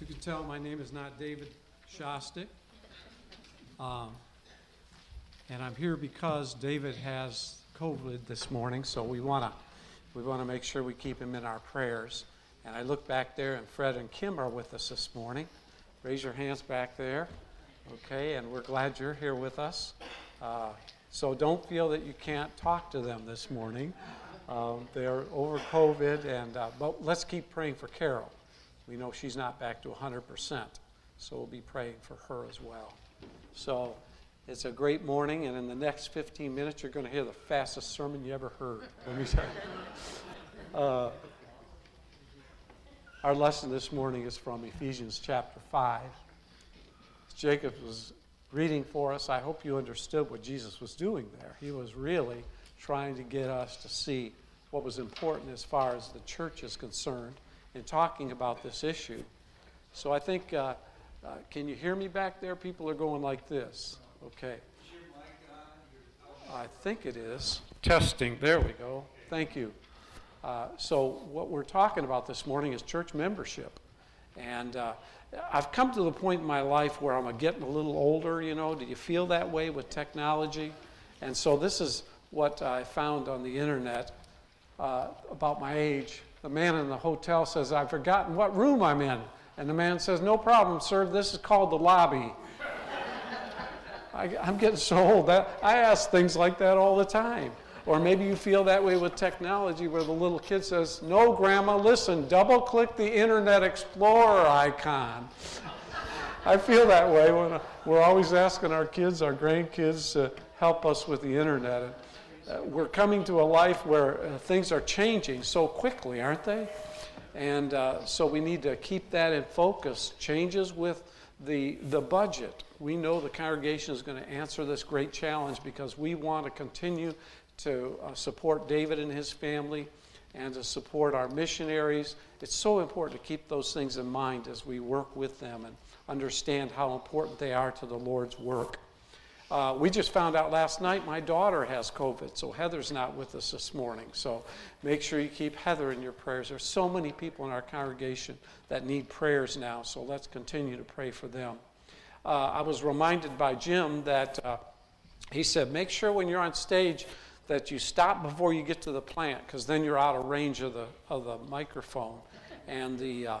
You can tell, my name is not David Shostak. Um, and I'm here because David has COVID this morning, so we want to we want to make sure we keep him in our prayers. And I look back there, and Fred and Kim are with us this morning. Raise your hands back there. Okay, and we're glad you're here with us. Uh, so don't feel that you can't talk to them this morning. Um, they're over COVID, and uh, but let's keep praying for Carol. We know she's not back to 100%, so we'll be praying for her as well. So it's a great morning, and in the next 15 minutes, you're going to hear the fastest sermon you ever heard. Let me tell you. Uh, our lesson this morning is from Ephesians chapter 5. Jacob was reading for us, I hope you understood what Jesus was doing there. He was really trying to get us to see what was important as far as the church is concerned in talking about this issue. So I think, uh, uh, can you hear me back there? People are going like this. Okay. I think it is. Testing. There we go. Thank you. Uh, so, what we're talking about this morning is church membership. And uh, I've come to the point in my life where I'm getting a little older, you know. Do you feel that way with technology? And so, this is what I found on the internet uh, about my age. The man in the hotel says, I've forgotten what room I'm in. And the man says, No problem, sir. This is called the lobby. I, am getting so old that I ask things like that all the time. Or maybe you feel that way with technology where the little kid says, No, Grandma, listen, double click the Internet Explorer icon. I feel that way when uh, we're always asking our kids, our grandkids, to help us with the internet. Uh, we're coming to a life where uh, things are changing so quickly, aren't they? And uh, so we need to keep that in focus. Changes with the, the budget. We know the congregation is going to answer this great challenge because we want to continue to uh, support David and his family and to support our missionaries. It's so important to keep those things in mind as we work with them and understand how important they are to the Lord's work. Uh, we just found out last night my daughter has COVID, so Heather's not with us this morning. So make sure you keep Heather in your prayers. There's so many people in our congregation that need prayers now, so let's continue to pray for them. Uh, I was reminded by Jim that uh, he said, make sure when you're on stage that you stop before you get to the plant, because then you're out of range of the, of the microphone and the, uh,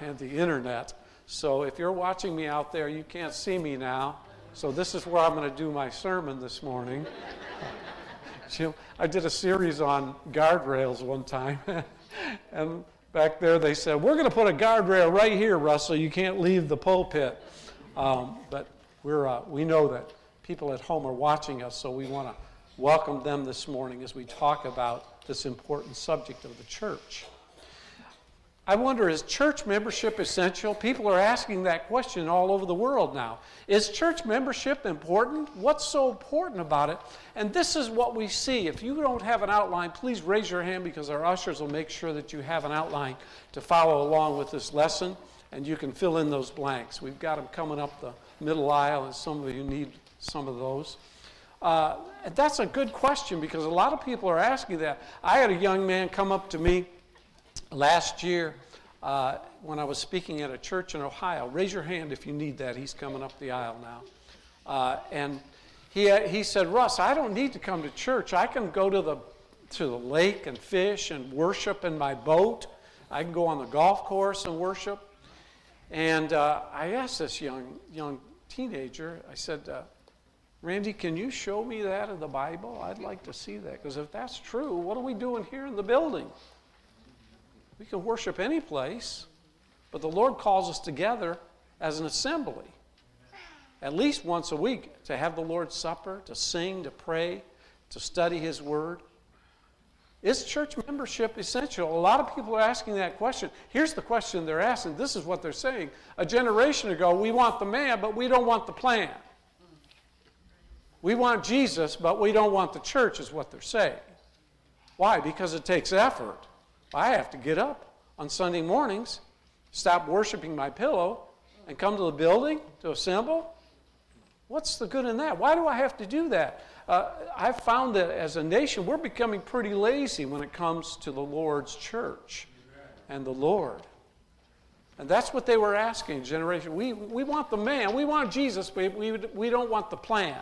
and the internet. So if you're watching me out there, you can't see me now. So this is where I'm going to do my sermon this morning. I did a series on guardrails one time, and back there they said, We're going to put a guardrail right here, Russell. You can't leave the pulpit. Um, but we're, uh, we know that people at home are watching us, so we want to welcome them this morning as we talk about this important subject of the church. I wonder, is church membership essential? People are asking that question all over the world now. Is church membership important? What's so important about it? And this is what we see. If you don't have an outline, please raise your hand because our ushers will make sure that you have an outline to follow along with this lesson and you can fill in those blanks. We've got them coming up the middle aisle, and some of you need some of those. Uh, that's a good question because a lot of people are asking that. I had a young man come up to me last year uh, when I was speaking at a church in Ohio. Raise your hand if you need that. He's coming up the aisle now. Uh, and he, he said, Russ, I don't need to come to church. I can go to the, to the lake and fish and worship in my boat. I can go on the golf course and worship. And uh, I asked this young, young teenager, I said, uh, Randy, can you show me that in the Bible? I'd like to see that. Because if that's true, what are we doing here in the building? We can worship any place, but the Lord calls us together as an assembly at least once a week to have the Lord's Supper, to sing, to pray, to study His Word. Is church membership essential? A lot of people are asking that question. Here's the question they're asking. This is what they're saying. A generation ago, we want the man, but we don't want the plan. We want Jesus, but we don't want the church, is what they're saying. Why? Because it takes effort. I have to get up on Sunday mornings, stop worshiping my pillow, and come to the building to assemble. What's the good in that? Why do I have to do that? Uh, I've found that as a nation, we're becoming pretty lazy when it comes to the Lord's church and the Lord. And that's what they were asking, generation. We, we want the man, we want Jesus, but we, we don't want the plan.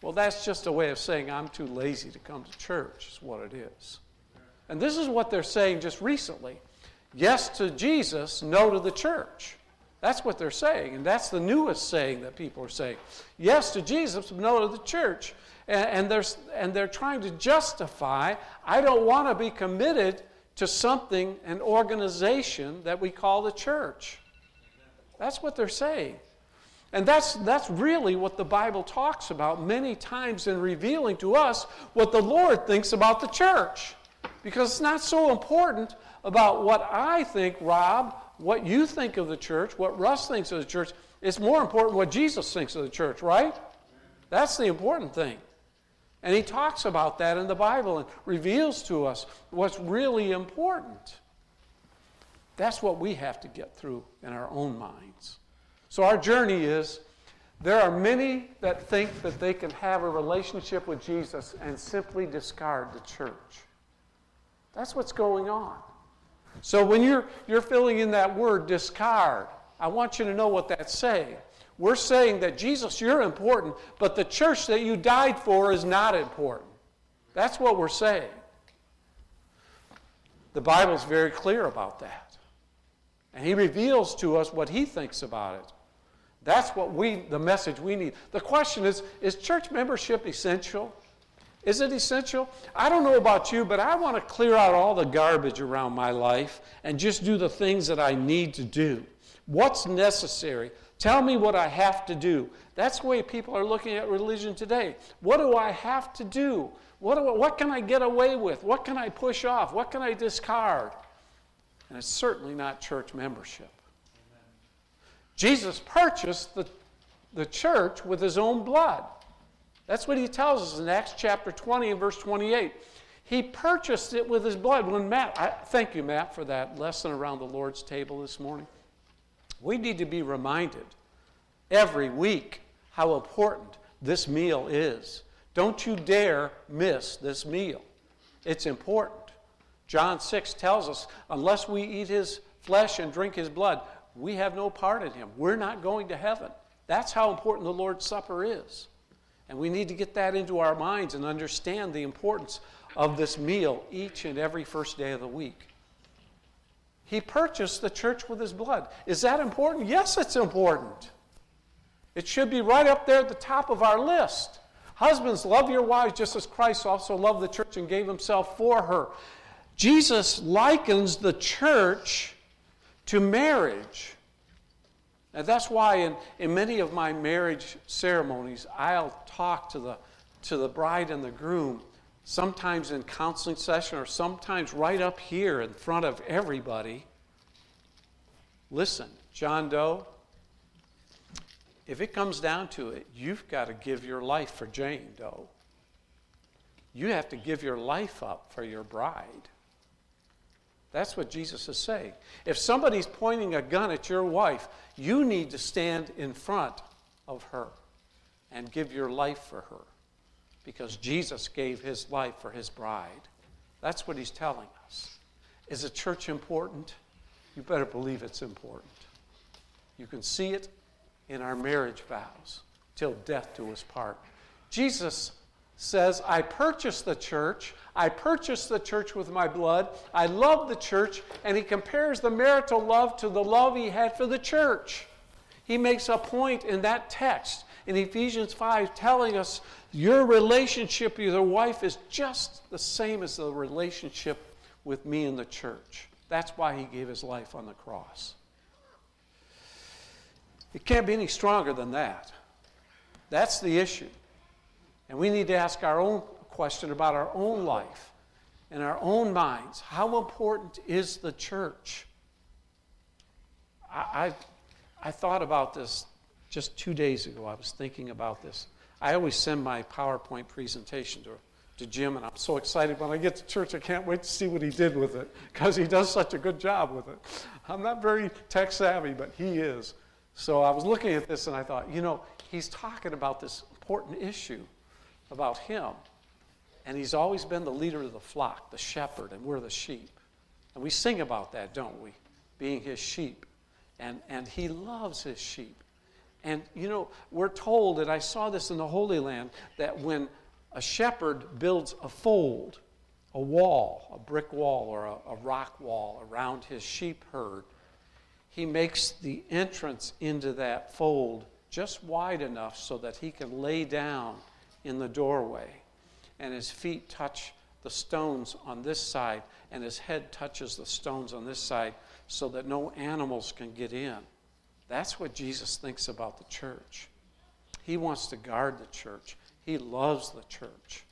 Well, that's just a way of saying I'm too lazy to come to church, is what it is. And this is what they're saying just recently yes to Jesus, no to the church. That's what they're saying. And that's the newest saying that people are saying. Yes to Jesus, no to the church. And, and, they're, and they're trying to justify, I don't want to be committed to something, an organization that we call the church. That's what they're saying. And that's, that's really what the Bible talks about many times in revealing to us what the Lord thinks about the church. Because it's not so important about what I think, Rob, what you think of the church, what Russ thinks of the church. It's more important what Jesus thinks of the church, right? That's the important thing. And he talks about that in the Bible and reveals to us what's really important. That's what we have to get through in our own minds. So, our journey is there are many that think that they can have a relationship with Jesus and simply discard the church. That's what's going on. So, when you're, you're filling in that word discard, I want you to know what that's saying. We're saying that Jesus, you're important, but the church that you died for is not important. That's what we're saying. The Bible's very clear about that. And he reveals to us what he thinks about it. That's what we the message we need. The question is is church membership essential? Is it essential? I don't know about you, but I want to clear out all the garbage around my life and just do the things that I need to do. What's necessary? Tell me what I have to do. That's the way people are looking at religion today. What do I have to do? What, do I, what can I get away with? What can I push off? What can I discard? And it's certainly not church membership. Amen. Jesus purchased the, the church with his own blood. That's what he tells us in Acts chapter 20 and verse 28. He purchased it with his blood. When Matt, I, thank you, Matt, for that lesson around the Lord's table this morning. We need to be reminded every week how important this meal is. Don't you dare miss this meal. It's important. John 6 tells us unless we eat his flesh and drink his blood, we have no part in him. We're not going to heaven. That's how important the Lord's Supper is. And we need to get that into our minds and understand the importance of this meal each and every first day of the week. He purchased the church with his blood. Is that important? Yes, it's important. It should be right up there at the top of our list. Husbands, love your wives just as Christ also loved the church and gave himself for her. Jesus likens the church to marriage. And that's why in, in many of my marriage ceremonies, I'll talk to the, to the bride and the groom sometimes in counseling session or sometimes right up here in front of everybody. Listen, John Doe, if it comes down to it, you've got to give your life for Jane Doe. You have to give your life up for your bride. That's what Jesus is saying. If somebody's pointing a gun at your wife, you need to stand in front of her and give your life for her because Jesus gave his life for his bride. That's what he's telling us. Is a church important? You better believe it's important. You can see it in our marriage vows till death do us part. Jesus says, I purchased the church. I purchased the church with my blood. I love the church. And he compares the marital love to the love he had for the church. He makes a point in that text in Ephesians 5 telling us your relationship with your wife is just the same as the relationship with me in the church. That's why he gave his life on the cross. It can't be any stronger than that. That's the issue. And we need to ask our own question about our own life and our own minds. How important is the church? I, I, I thought about this just two days ago. I was thinking about this. I always send my PowerPoint presentation to, to Jim, and I'm so excited when I get to church. I can't wait to see what he did with it because he does such a good job with it. I'm not very tech savvy, but he is. So I was looking at this and I thought, you know, he's talking about this important issue about him. And he's always been the leader of the flock, the shepherd, and we're the sheep. And we sing about that, don't we? Being his sheep. and, and he loves his sheep. And you know, we're told, and I saw this in the Holy Land, that when a shepherd builds a fold, a wall, a brick wall or a, a rock wall around his sheep herd, he makes the entrance into that fold just wide enough so that he can lay down in the doorway and his feet touch the stones on this side and his head touches the stones on this side so that no animals can get in. That's what Jesus thinks about the church. He wants to guard the church, he loves the church.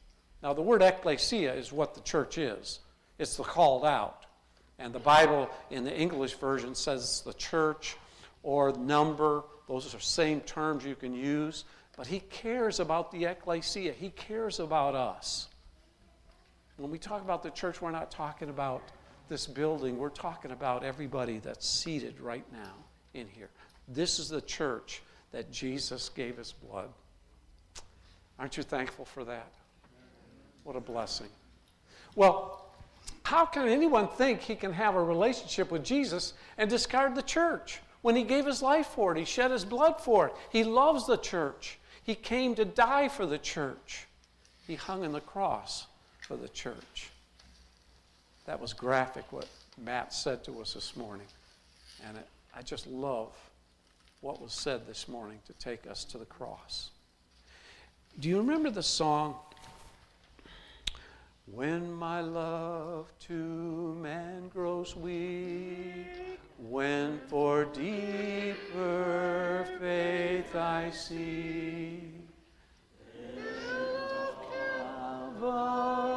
Now, the word ecclesia is what the church is it's the called out. And the Bible in the English version says the church or number. Those are same terms you can use. But he cares about the ecclesia, he cares about us. When we talk about the church, we're not talking about this building, we're talking about everybody that's seated right now in here. This is the church that Jesus gave his blood. Aren't you thankful for that? What a blessing. Well, how can anyone think he can have a relationship with Jesus and discard the church when he gave his life for it? He shed his blood for it. He loves the church. He came to die for the church. He hung on the cross for the church. That was graphic what Matt said to us this morning. And it, I just love what was said this morning to take us to the cross. Do you remember the song, When my love to man grows weak, when for deeper faith I seek,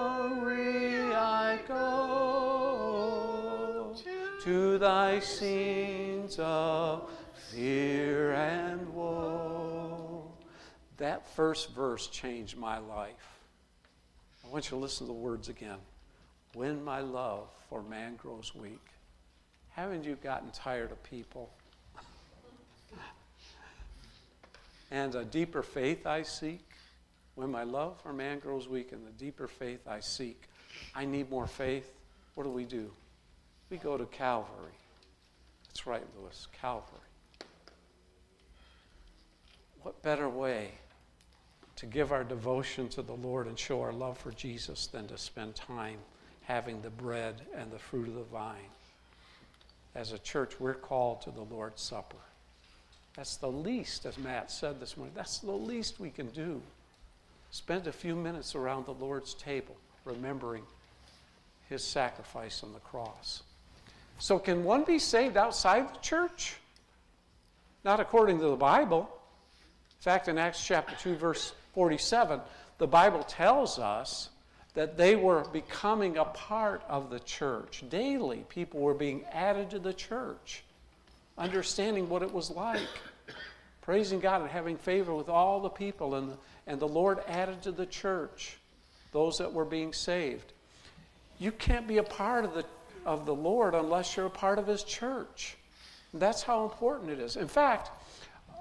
Calvary I go to thy scenes of fear and woe. That first verse changed my life. I want you to listen to the words again. When my love for man grows weak. Haven't you gotten tired of people? and a deeper faith I seek. When my love for man grows weak and the deeper faith I seek, I need more faith. What do we do? We go to Calvary. That's right, Lewis, Calvary. What better way to give our devotion to the Lord and show our love for Jesus than to spend time having the bread and the fruit of the vine? As a church, we're called to the Lord's Supper. That's the least, as Matt said this morning, that's the least we can do. Spend a few minutes around the Lord's table, remembering his sacrifice on the cross. So, can one be saved outside the church? Not according to the Bible. In fact, in Acts chapter 2, verse 47, the Bible tells us that they were becoming a part of the church. Daily, people were being added to the church, understanding what it was like, praising God and having favor with all the people. And the, and the Lord added to the church those that were being saved. You can't be a part of the, of the Lord unless you're a part of His church. That's how important it is. In fact,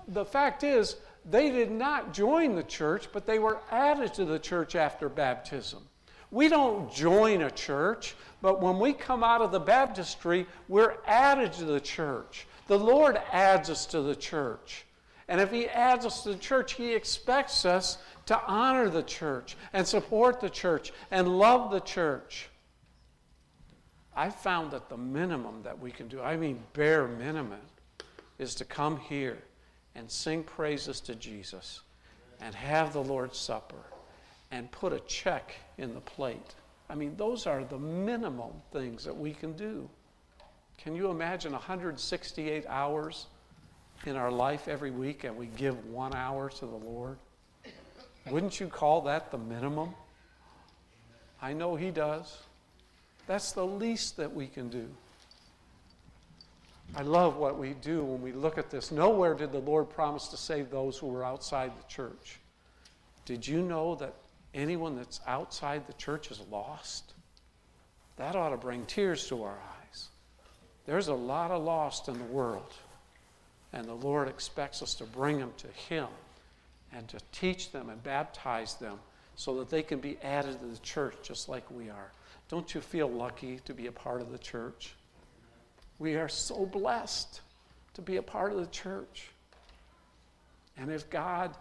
the fact is, they did not join the church, but they were added to the church after baptism. We don't join a church, but when we come out of the baptistry, we're added to the church. The Lord adds us to the church. And if He adds us to the church, He expects us to honor the church and support the church and love the church. I found that the minimum that we can do, I mean bare minimum, is to come here and sing praises to Jesus and have the Lord's Supper and put a check in the plate. I mean, those are the minimum things that we can do. Can you imagine 168 hours in our life every week and we give one hour to the Lord? Wouldn't you call that the minimum? I know He does. That's the least that we can do. I love what we do when we look at this. Nowhere did the Lord promise to save those who were outside the church. Did you know that anyone that's outside the church is lost? That ought to bring tears to our eyes. There's a lot of lost in the world, and the Lord expects us to bring them to Him and to teach them and baptize them so that they can be added to the church just like we are. Don't you feel lucky to be a part of the church? We are so blessed. to be a part of the church. And if God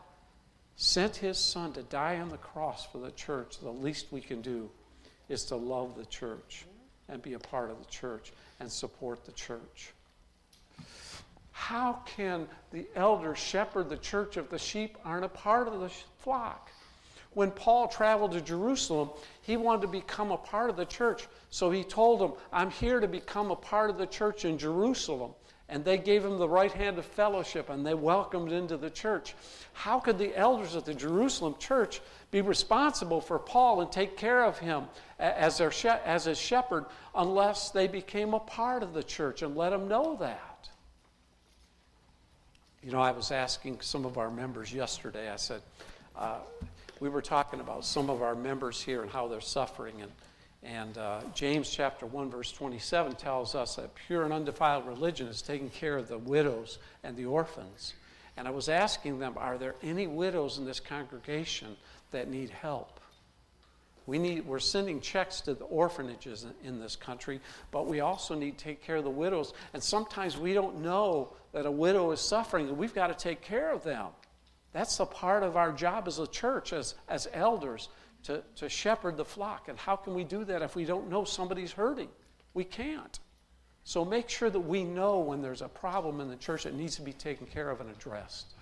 sent his son to die on the cross for the church, the least we can do is to love the church and be a part of the church and support the church. How can the elders shepherd the church if the sheep aren't a part of the flock? When Paul traveled to Jerusalem, he wanted to become a part of the church. So he told them, I'm here to become a part of the church in Jerusalem. And they gave him the right hand of fellowship and they welcomed into the church. How could the elders of the Jerusalem church be responsible for Paul and take care of him as, their as his shepherd unless they became a part of the church and let him know that? You know, I was asking some of our members yesterday, I said, uh, we were talking about some of our members here and how they're suffering. And, and uh, James chapter 1, verse 27 tells us that pure and undefiled religion is taking care of the widows and the orphans. And I was asking them, are there any widows in this congregation that need help? We need, we're sending checks to the orphanages in, in this country, but we also need to take care of the widows. And sometimes we don't know that a widow is suffering, and we've got to take care of them. That's a part of our job as a church, as, as elders, to, to shepherd the flock. And how can we do that if we don't know somebody's hurting? We can't. So make sure that we know when there's a problem in the church that needs to be taken care of and addressed.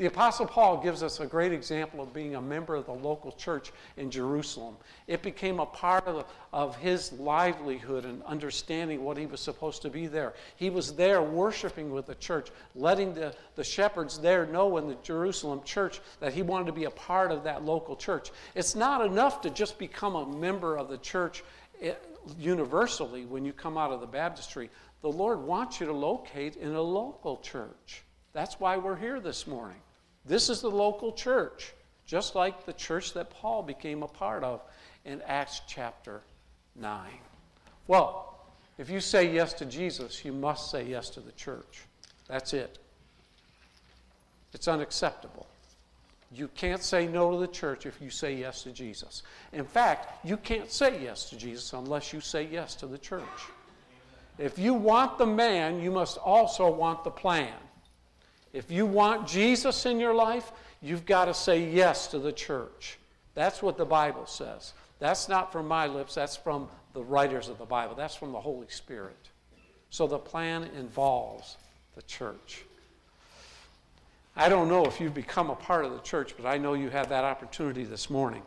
The Apostle Paul gives us a great example of being a member of the local church in Jerusalem. It became a part of, of his livelihood and understanding what he was supposed to be there. He was there worshiping with the church, letting the, the shepherds there know in the Jerusalem church that he wanted to be a part of that local church. It's not enough to just become a member of the church eh, universally when you come out of the baptistry. The Lord wants you to locate in a local church. That's why we're here this morning. This is the local church, just like the church that Paul became a part of in Acts chapter 9. Well, if you say yes to Jesus, you must say yes to the church. That's it. It's unacceptable. You can't say no to the church if you say yes to Jesus. In fact, you can't say yes to Jesus unless you say yes to the church. If you want the man, you must also want the plan. If you want Jesus in your life, you've got to say yes to the church. That's what the Bible says. That's not from my lips, that's from the writers of the Bible. That's from the Holy Spirit. So the plan involves the church. I don't know if you've become a part of the church, but I know you have that opportunity this morning.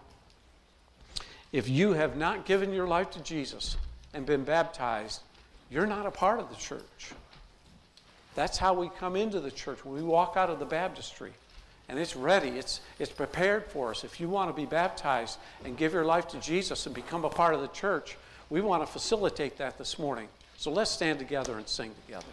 If you have not given your life to Jesus and been baptized, you're not a part of the church. That's how we come into the church we walk out of the baptistry. And it's ready, it's, it's prepared for us. If you want to be baptized and give your life to Jesus and become a part of the church, we want to facilitate that this morning. So let's stand together and sing together.